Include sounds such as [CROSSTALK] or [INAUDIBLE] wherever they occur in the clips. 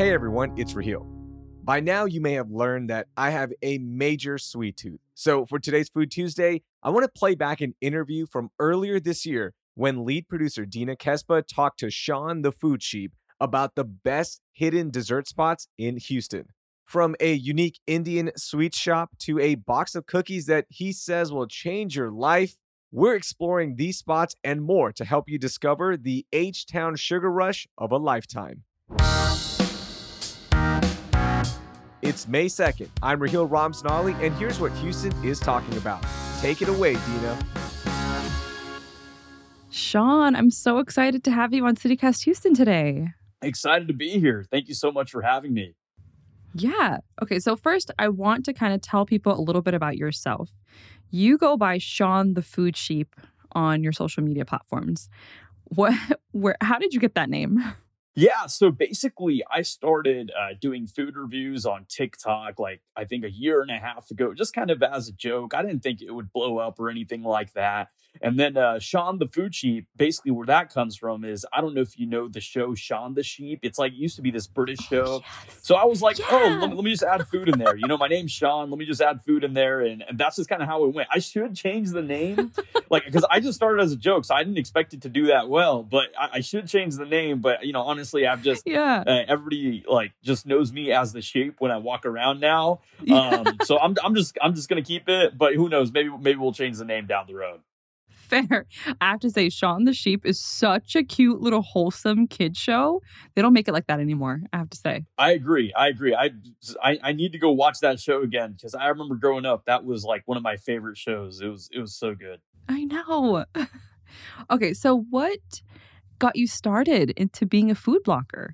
Hey everyone, it's Raheel. By now, you may have learned that I have a major sweet tooth. So, for today's Food Tuesday, I want to play back an interview from earlier this year when lead producer Dina Kesbeh talked to Shawn the Food Sheep about the best hidden dessert spots in Houston. From a unique Indian sweet shop to a box of cookies that he says will change your life, we're exploring these spots and more to help you discover the H Town sugar rush of a lifetime. It's May 2nd. I'm Raheel Ramzanali, and here's what Houston is talking about. Take it away, Dina. Shawn, I'm so excited to have you on CityCast Houston today. Excited to be here. Thank you so much for having me. Yeah. Okay. So, first, I want to kind of tell people a little bit about yourself. You go by Shawn the Food Sheep on your social media platforms. What, [LAUGHS] where, how did you get that name? [LAUGHS] Yeah, so basically, I started uh, doing food reviews on TikTok like I think a year and a half ago, just kind of as a joke. I didn't think it would blow up or anything like that. And then uh, Shawn the Food Sheep, basically where that comes from is I don't know if you know the show Shaun the Sheep. It's like it used to be this British show. Oh, yes. So I was like, yeah. oh, let me, let me, just add food in there. You know, my name's Shawn. Let me just add food in there. And, and that's just kind of how it went. I should change the name, [LAUGHS] like, because I just started as a joke. So I didn't expect it to do that well, but I, I should change the name. But, you know, honestly, I've just, yeah, uh, everybody like just knows me as the sheep when I walk around now. Um, so I'm, I'm just, I'm just going to keep it. But who knows? Maybe, maybe we'll change the name down the road fair. I have to say, Shaun the Sheep is such a cute little wholesome kid show. They don't make it like that anymore. I have to say. I agree. I agree. I I, I need to go watch that show again because I remember growing up. That was like one of my favorite shows. It was it was so good. I know. [LAUGHS] okay, so what got you started into being a food blogger?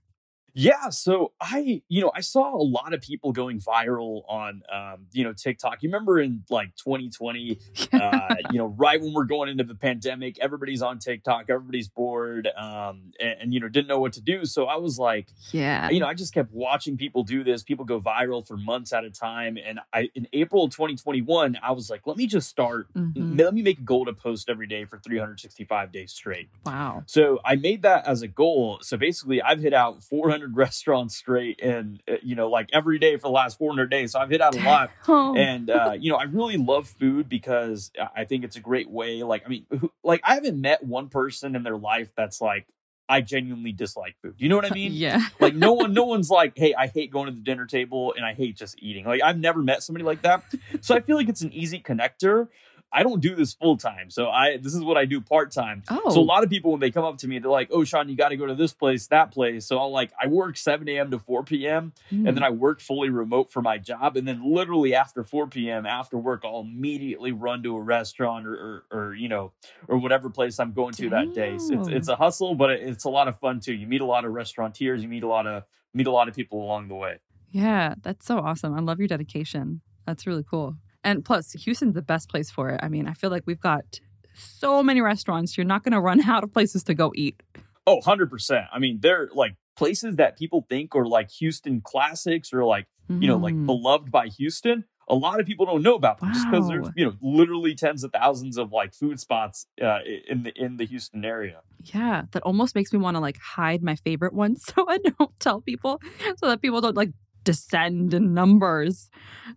Yeah, so I, you know, I saw a lot of people going viral on, um, you know, TikTok. You remember in like 2020, uh, [LAUGHS] you know, right when we're going into the pandemic, everybody's on TikTok, everybody's bored, um, and, and, you know, didn't know what to do. So I was like, yeah, you know, I just kept watching people do this. People go viral for months at a time, and I, in April of 2021, I was like, let me just start. Mm-hmm. Let me make a goal to post every day for 365 days straight. Wow. So I made that as a goal. So basically, I've hit out 400 [LAUGHS] restaurants straight and uh, you know like every day for the last 400 days so i've hit out a [LAUGHS] lot oh. and uh, you know i really love food because i think it's a great way like i mean like i haven't met one person in their life that's like I genuinely dislike food. You know what I mean? Yeah. [LAUGHS] like no one, no one's like, hey, I hate going to the dinner table and I hate just eating. Like I've never met somebody like that. So I feel like it's an easy connector. I don't do this full time. So I this is what I do part time. Oh. So a lot of people when they come up to me, they're like, "Oh, Shawn, you got to go to this place, that place." So I'll like I work 7 a.m. to 4 p.m. Mm. and then hmm. I work fully remote for my job, and then literally after 4 p.m. after work, I'll immediately run to a restaurant or or, or you know or whatever place I'm going to Damn. that day. So it's it's a hustle, but it's a lot of fun too. You meet a lot of restaurateurs, you meet a lot of meet a lot of people along the way. Yeah, that's so awesome. I love your dedication. That's really cool. And plus, Houston's the best place for it. I mean, I feel like we've got so many restaurants. You're not going to run [LAUGHS] out of places to go eat. Oh, 100%. I mean, they're like places that people think are like Houston classics or like, mm. you know, like mm-hmm. beloved by Houston. A lot of people don't know about them wow. just because there's, you know, literally tens of thousands of like food spots uh, in the in the Houston area. Yeah, that almost makes me want to like hide my favorite ones [LAUGHS] so I don't tell people, so that people don't like descend in numbers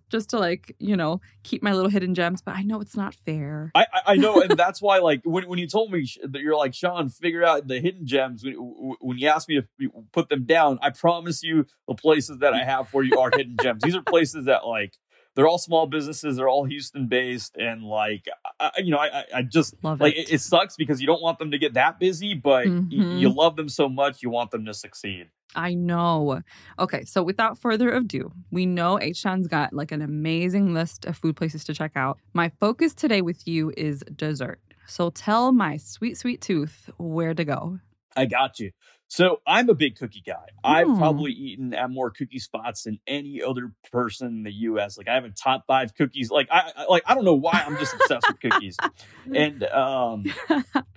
just to like you know keep my little hidden gems but i know it's not fair. I i, know and [LAUGHS] that's why like when, when you told me that you're like shawn figure out the hidden gems when, when you asked me to put them down i promise you the places that i have for you are hidden gems. These are places that like they're all small businesses. They're all Houston based, and like, I, you know, I, I just love like it. it. sucks because you don't want them to get that busy, but mm-hmm. y- you love them so much, you want them to succeed. I know. Okay, so without further ado, we know H Town's got like an amazing list of food places to check out. My focus today with you is dessert. So tell my sweet, sweet tooth where to go. I got you. So I'm a big cookie guy. I've Hmm. probably eaten at more cookie spots than any other person in the U.S. Like I have a top five cookies. Like I I- like I don't know why I'm just obsessed with cookies. [LAUGHS] And um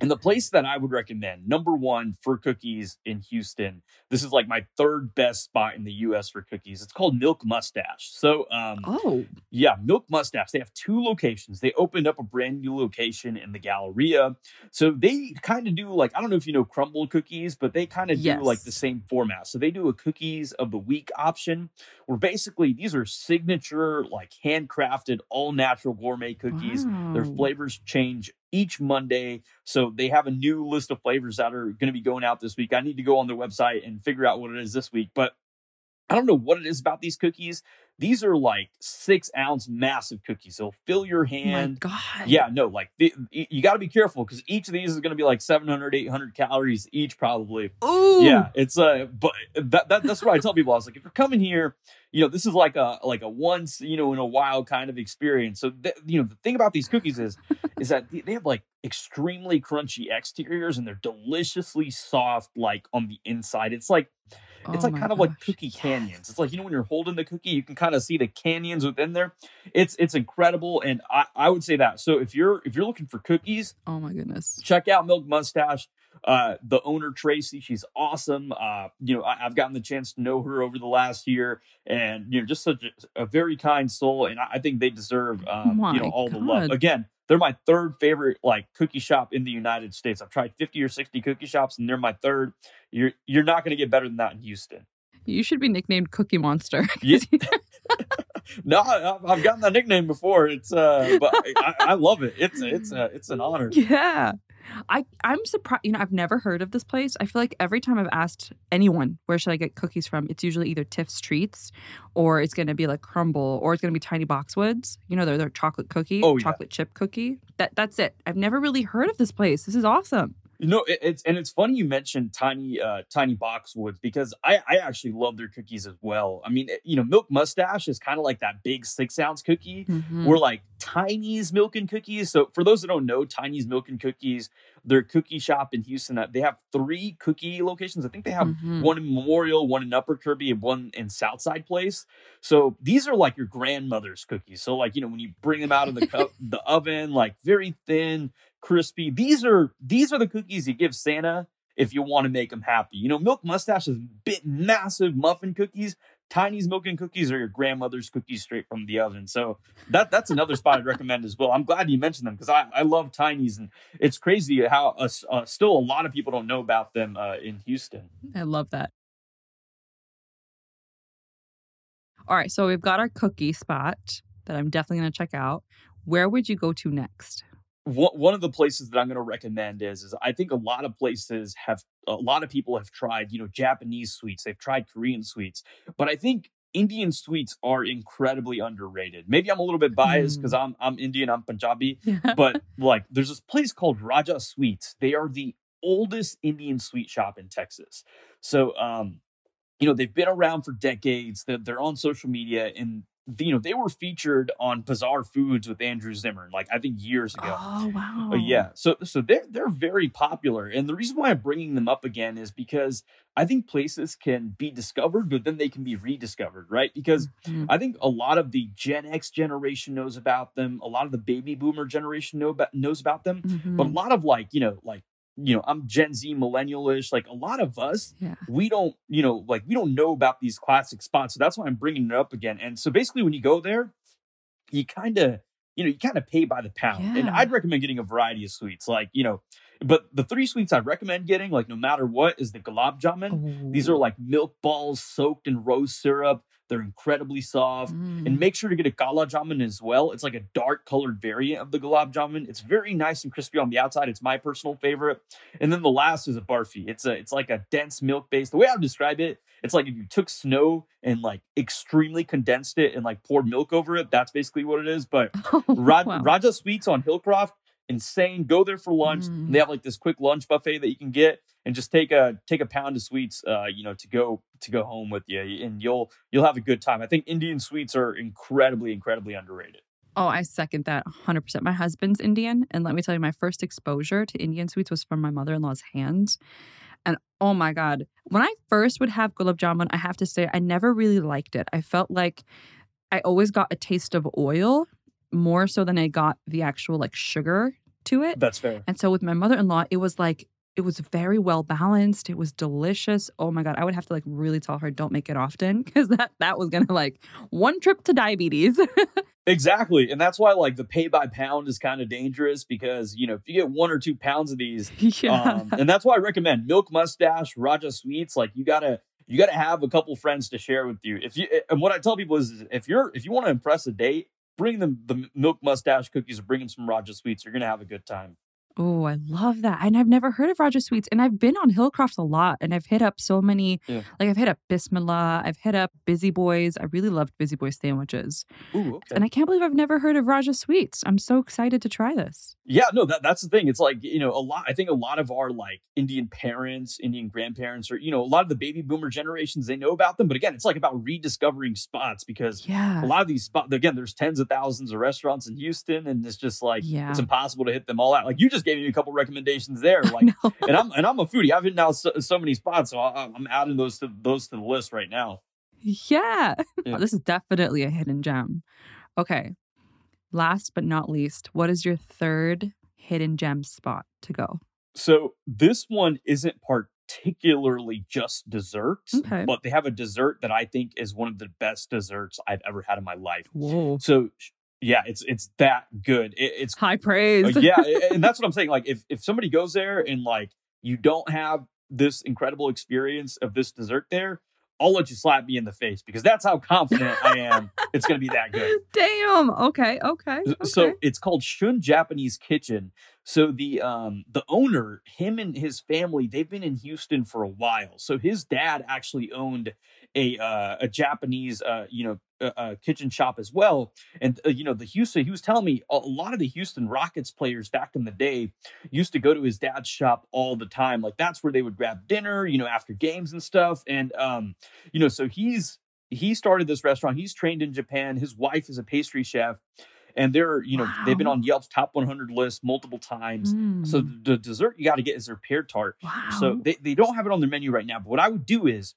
and the place that I would recommend number one for cookies in Houston. This is like my third best spot in the U.S. for cookies. It's called Milk Mustache. So um oh, yeah, Milk Mustache. They have two locations. They opened up a brand new location in the Galleria. So they kind of do like I don't know if you know Crumbl cookies, but they kind of do like the same format. So they do a cookies of the week option where basically these are signature like handcrafted all natural gourmet cookies. Their flavors change each Monday. So they have a new list of flavors that are going to be going out this week. I need to go on their website and figure out what it is this week, but I don't know what it is about these cookies. These are like six ounce massive cookies. They'll fill your Oh my hand. God. Yeah, no, like the, you got to be careful because each of these is going to be like 700, 800 calories each, probably. Ooh. Yeah, it's uh, but that, that that's what I tell people. I was like, if you're coming here, you know, this is like a like a once you know in a while kind of experience. So th- you know, the thing about these cookies is [LAUGHS] is that they have like extremely crunchy exteriors and they're deliciously soft like on the inside. It's like it's Oh like kind of like gosh, cookie yes. canyons. It's like you know when you're holding the cookie, you can kind of see the canyons within there. It's it's incredible, and I I would say that. So if you're if you're looking for cookies, Oh my goodness. check out Milk Mustache. Uh, the owner Tracy, she's awesome. Uh, you know, I, I've gotten the chance to know her over the last year, and you know, just such a, a very kind soul, and I, I think they deserve um, you know all the love. Again, they're my third favorite like cookie shop in the United States. I've tried fifty or sixty cookie shops, and they're my third. You're you're not going to get better than that in Houston. You should be nicknamed Cookie Monster. [LAUGHS] Yeah. [LAUGHS] [LAUGHS] No, I've gotten that nickname before. It's uh, but I, I love it. It's it's uh, it's an honor. yeah. I I'm surprised. You know, I've never heard of this place. I feel like every time I've asked anyone where should I get cookies from, it's usually either Tiff's Treats, or it's going to be like Crumbl, or it's going to be Tiny Boxwoods. You know, they're their chocolate cookie, Oh, yeah. chocolate chip cookie. That that's it. I've never really heard of this place. This is awesome. You know, it, it's and it's funny you mentioned tiny uh tiny boxwoods because I I actually love their cookies as well. I mean, you know, Milk Mustache is kind of like that big six ounce cookie. Mhm. We're like Tiny's Milk and Cookies. So for those that don't know, Tiny's Milk and Cookies, their cookie shop in Houston. uh, They have three cookie locations. I think they have Mhm. one in Memorial, one in Upper Kirby, and one in Southside Place. So these are like your grandmother's cookies. So like you know when you bring them out of the co- [LAUGHS] the oven, like very thin, crispy. These are these are the cookies you give Santa if you want to make him happy. You know, Milk Mustache is bit massive muffin cookies. Tiny's milk and cookies or your grandmother's cookies straight from the oven. So that that's another spot I'd recommend as well. I'm glad you mentioned them because I, I love Tiny's and it's crazy how uh, uh, still a lot of people don't know about them uh, in Houston. I love that. All right, so we've got our cookie spot that I'm definitely going to check out. Where would you go to next? One one of the places that I'm going to recommend is is I think a lot of places have a lot of people have tried you know Japanese sweets they've tried Korean sweets but I think Indian sweets are incredibly underrated. Maybe I'm a little bit biased because I'm I'm Indian I'm Punjabi [LAUGHS] but like there's this place called Raja Sweets. They are the oldest Indian sweet shop in Texas. So um you know they've been around for decades. They're, they're on social media and you know they were featured on Bizarre Foods with Andrew Zimmern like I think years ago. oh wow. Uh, yeah, so so they're they're very popular, and the reason why I'm bringing them up again is because I think places can be discovered, but then they can be rediscovered, right? Because Mhm. I think a lot of the Gen X generation knows about them, a lot of the Baby Boomer generation know about, knows about them, but a lot of like you know like you know I'm Gen Z millennial-ish, like a lot of us yeah. we don't, you know, like we don't know about these classic spots. So that's why I'm bringing it up again. And so basically, when you go there, you kind of, you know, you kind of pay by the pound. And I'd recommend getting a variety of sweets, like, you know, but the three sweets I'd recommend getting, like, no matter what, is the gulab jamun. These are like milk balls soaked in rose syrup. They're incredibly soft. Mm. And make sure to get a gulab jamun as well. It's like a dark colored variant of the gulab jamun. It's very nice and crispy on the outside. It's my personal favorite. And then the last is a barfi. It's a it's like a dense milk base. The way I would describe it, it's like if you took snow and like extremely condensed it and like poured milk over it. That's basically what it is. But [LAUGHS] Raj, Wow. Raja Sweets on Hillcroft, insane. Go there for lunch. Mm. They have like this quick lunch buffet that you can get and just take a take a pound of sweets uh you know to go to go home with you and you'll you'll have a good time. I think Indian sweets are incredibly incredibly underrated. Oh, I second that 100%. My husband's Indian. And let me tell you, my first exposure to Indian sweets was from my mother in law's hands. And oh my God, when I first would have gulab jamun, I have to say, I never really liked it. I felt like I always got a taste of oil more so than I got the actual like sugar to it. That's fair. And so with my mother in law, it was like, it was very well balanced. It was delicious. Oh my god, I would have to like really tell her don't make it often [LAUGHS] because that that was gonna like one trip to diabetes. [LAUGHS] Exactly. And that's why like the pay by pound is kind of dangerous because, you know, if you get one or two pounds of these, [LAUGHS] yeah. um, and that's why I recommend milk mustache, Raja sweets, like you gotta you gotta have a couple friends to share with you. If you and what I tell people is if you're if you want to impress a date, bring them the milk mustache cookies or bring them some Raja sweets. You're gonna have a good time. Oh, I love that. And I've never heard of Raja Sweets. And I've been on Hillcroft a lot and I've hit up so many, Yeah. like I've hit up Bismillah, I've hit up Busy Boys. I really loved Busy Boys sandwiches. Ooh, okay. And I can't believe I've never heard of Raja Sweets. I'm so excited to try this. Yeah, no, that that's the thing. It's like, you know, a lot I think a lot of our like Indian parents, Indian grandparents, or you know, a lot of the baby boomer generations, they know about them. But again, it's like about rediscovering spots because Yeah. a lot of these spots again, there's tens of thousands of restaurants in Houston, and it's just like Yeah. it's impossible to hit them all out. Like you just gave me a couple recommendations there. Like and I'm and I'm a foodie. I've hit now so, so many spots, so I, I'm adding those to those to the list right now. Yeah. [LAUGHS] Yeah. This is definitely a hidden gem. Okay. Last but not least, what is your third hidden gem spot to go? So this one isn't particularly just desserts, Okay. but they have a dessert that I think is one of the best desserts I've ever had in my life. Whoa. So yeah, it's it's that good. It, it's High praise. uh, yeah, and that's what I'm saying. Like if if somebody goes there and like you don't have this incredible experience of this dessert there, I'll let you slap me in the face because that's how confident I am. It's going to be that good. [LAUGHS] Damn. Okay. Okay. okay. So it's called Shun Japanese Kitchen. So the um the owner, him and his family, they've been in Houston for a while. So his dad actually owned a uh, a Japanese uh you know uh, uh, kitchen shop as well. And uh, you know the Houston, he was telling me a, a lot of the Houston Rockets players back in the day used to go to his dad's shop all the time. Like that's where they would grab dinner, you know, after games and stuff. And um you know, so he's he started this restaurant. He's trained in Japan. His wife is a pastry chef, and they're you know they've been on Yelp's top 100 list multiple times. So Mm. the dessert you got to get is their pear tart. wow. So they, they don't have it on their menu right now. But what I would do is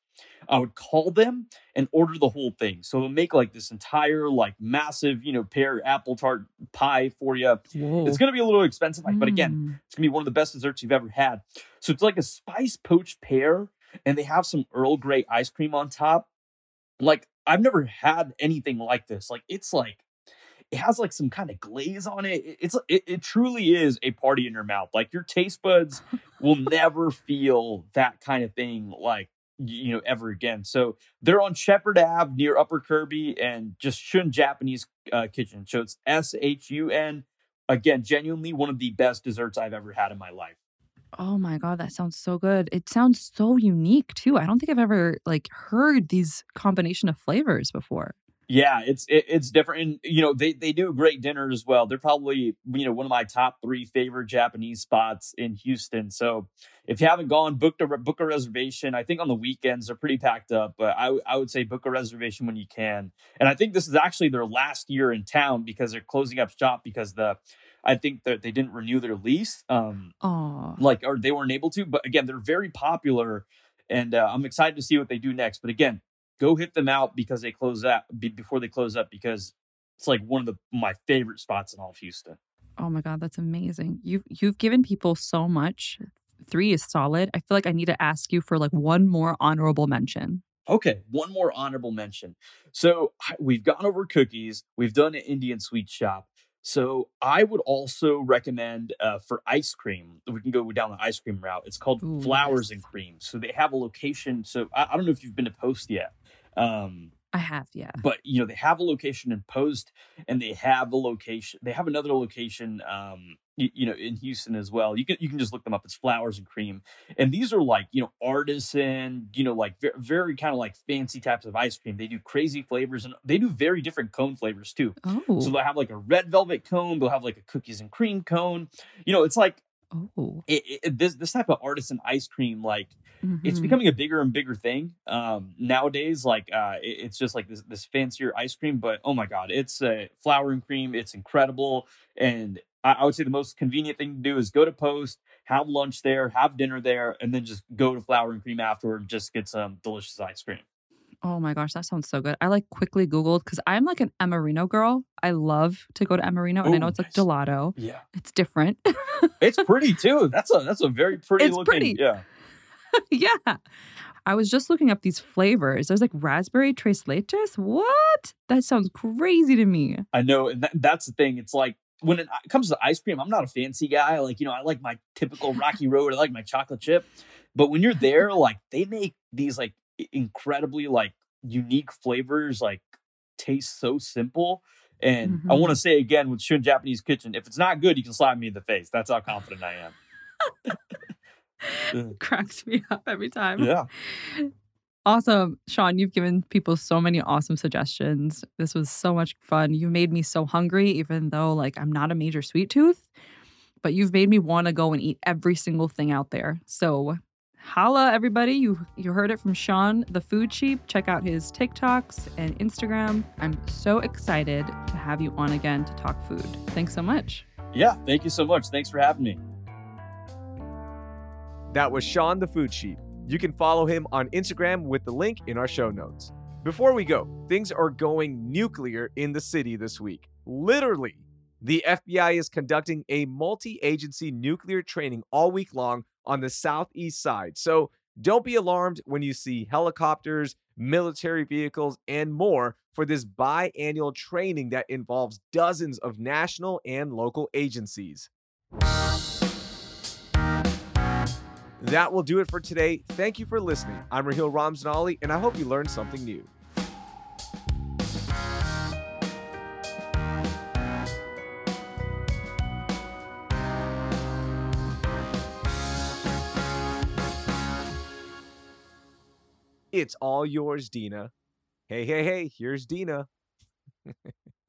I would call them and order the whole thing. So they'll make like this entire like massive you know pear apple tart pie for you. Whoa. It's gonna be a little expensive, like, but again, Mm. it's gonna be one of the best desserts you've ever had. So it's like a spice poached pear, and they have some Earl Grey ice cream on top. Like I've never had anything like this. Like it's like it has like some kind of glaze on it. It- It's it, it truly is a party in your mouth. Like your taste buds [LAUGHS] will never feel that kind of thing like you know ever again. So they're on Shepherd Ave near Upper Kirby and just Shun Japanese uh, Kitchen. So it's S H U N. Again, genuinely one of the best desserts I've ever had in my life. Oh my god, that sounds so good. It sounds so unique too. I don't think I've ever like heard these combination of flavors before. Yeah, it's it, it's different, and you know they they do a great dinner as well. They're probably you know one of my top three favorite Japanese spots in Houston. So if you haven't gone, book a book a reservation. I think on the weekends they're pretty packed up, but I I would say book a reservation when you can. And I think this is actually their last year in town because they're closing up shop because the I think that they didn't renew their lease. Um, Oh, like or they weren't able to. But again, they're very popular, and uh, I'm excited to see what they do next. But again, go hit them out because they close up be, before they close up because it's like one of the my favorite spots in all of Houston. oh my god, that's amazing. You've you've given people so much. Three is solid. I feel like I need to ask you for like one more honorable mention. Okay, one more honorable mention. So we've gone over cookies. We've done an Indian sweet shop. So I would also recommend uh, for ice cream. We can go down the ice cream route. It's called Ooh, Flowers yes. and Cream. So they have a location. So I, I don't know if you've been to Post yet. Um, I have, yeah. but you know they have a location in Post, and they have a location. They have another location, um, you, you know, in Houston as well. You can you can just look them up. It's Flowers and Cream, and these are like you know artisan, you know, like very, very kind of like fancy types of ice cream. They do crazy flavors, and they do very different cone flavors too. Oh, So they'll have like a red velvet cone. They'll have like a cookies and cream cone. You know, it's like oh, it, it, this this type of artisan ice cream, like it's mhm. becoming a bigger and bigger thing um nowadays like uh it- it's just like this this fancier ice cream but oh my god it's uh, flour and cream it's incredible and I, I would say the most convenient thing to do is go to post have lunch there, have dinner there, and then just go to Flour and Cream afterward and just get some delicious ice cream. Oh my gosh, that sounds so good. I like quickly Googled because I'm like an Amorino girl. I love to go to Amorino, and I know it's like nice. gelato. Yeah. It's different. It's [LAUGHS] pretty too. That's a that's a very pretty It's looking. pretty. Yeah. [LAUGHS] yeah. I was just looking up these flavors. There's like raspberry tres leches. What? That sounds crazy to me. I know, and that, that's the thing. It's like when it comes to ice cream, I'm not a fancy guy. Like you know, I like my typical Rocky Road. I like my chocolate chip. But when you're there, like they make these like incredibly like unique flavors, like taste so simple. And I Mhm. want to say again with Shun Japanese Kitchen, if it's not good, you can slap me in the face. That's how confident I am. [LAUGHS] Cracks me up every time. Yeah. Awesome. Shawn, you've given people so many awesome suggestions. This was so much fun. You made me so hungry, even though like I'm not a major sweet tooth, but you've made me want to go and eat every single thing out there. So holla everybody. You you heard it from Shawn, the food sheep. Check out his TikToks and Instagram. I'm so excited to have you on again to talk food. Thanks so much. Yeah. Thank you so much. Thanks for having me. That was Shawn the Food Sheep. You can follow him on Instagram with the link in our show notes. Before we go, things are going nuclear in the city this week. Literally. The FBI is conducting a multi agency nuclear training all week long on the southeast side. So don't be alarmed when you see helicopters, military vehicles, and more for this biannual training that involves dozens of national and local agencies. That will do it for today. Thank you for listening. I'm Raheel Ramzanali, and I hope you learned something new. It's all yours, Dina. Hey, hey, hey, here's Dina. [LAUGHS]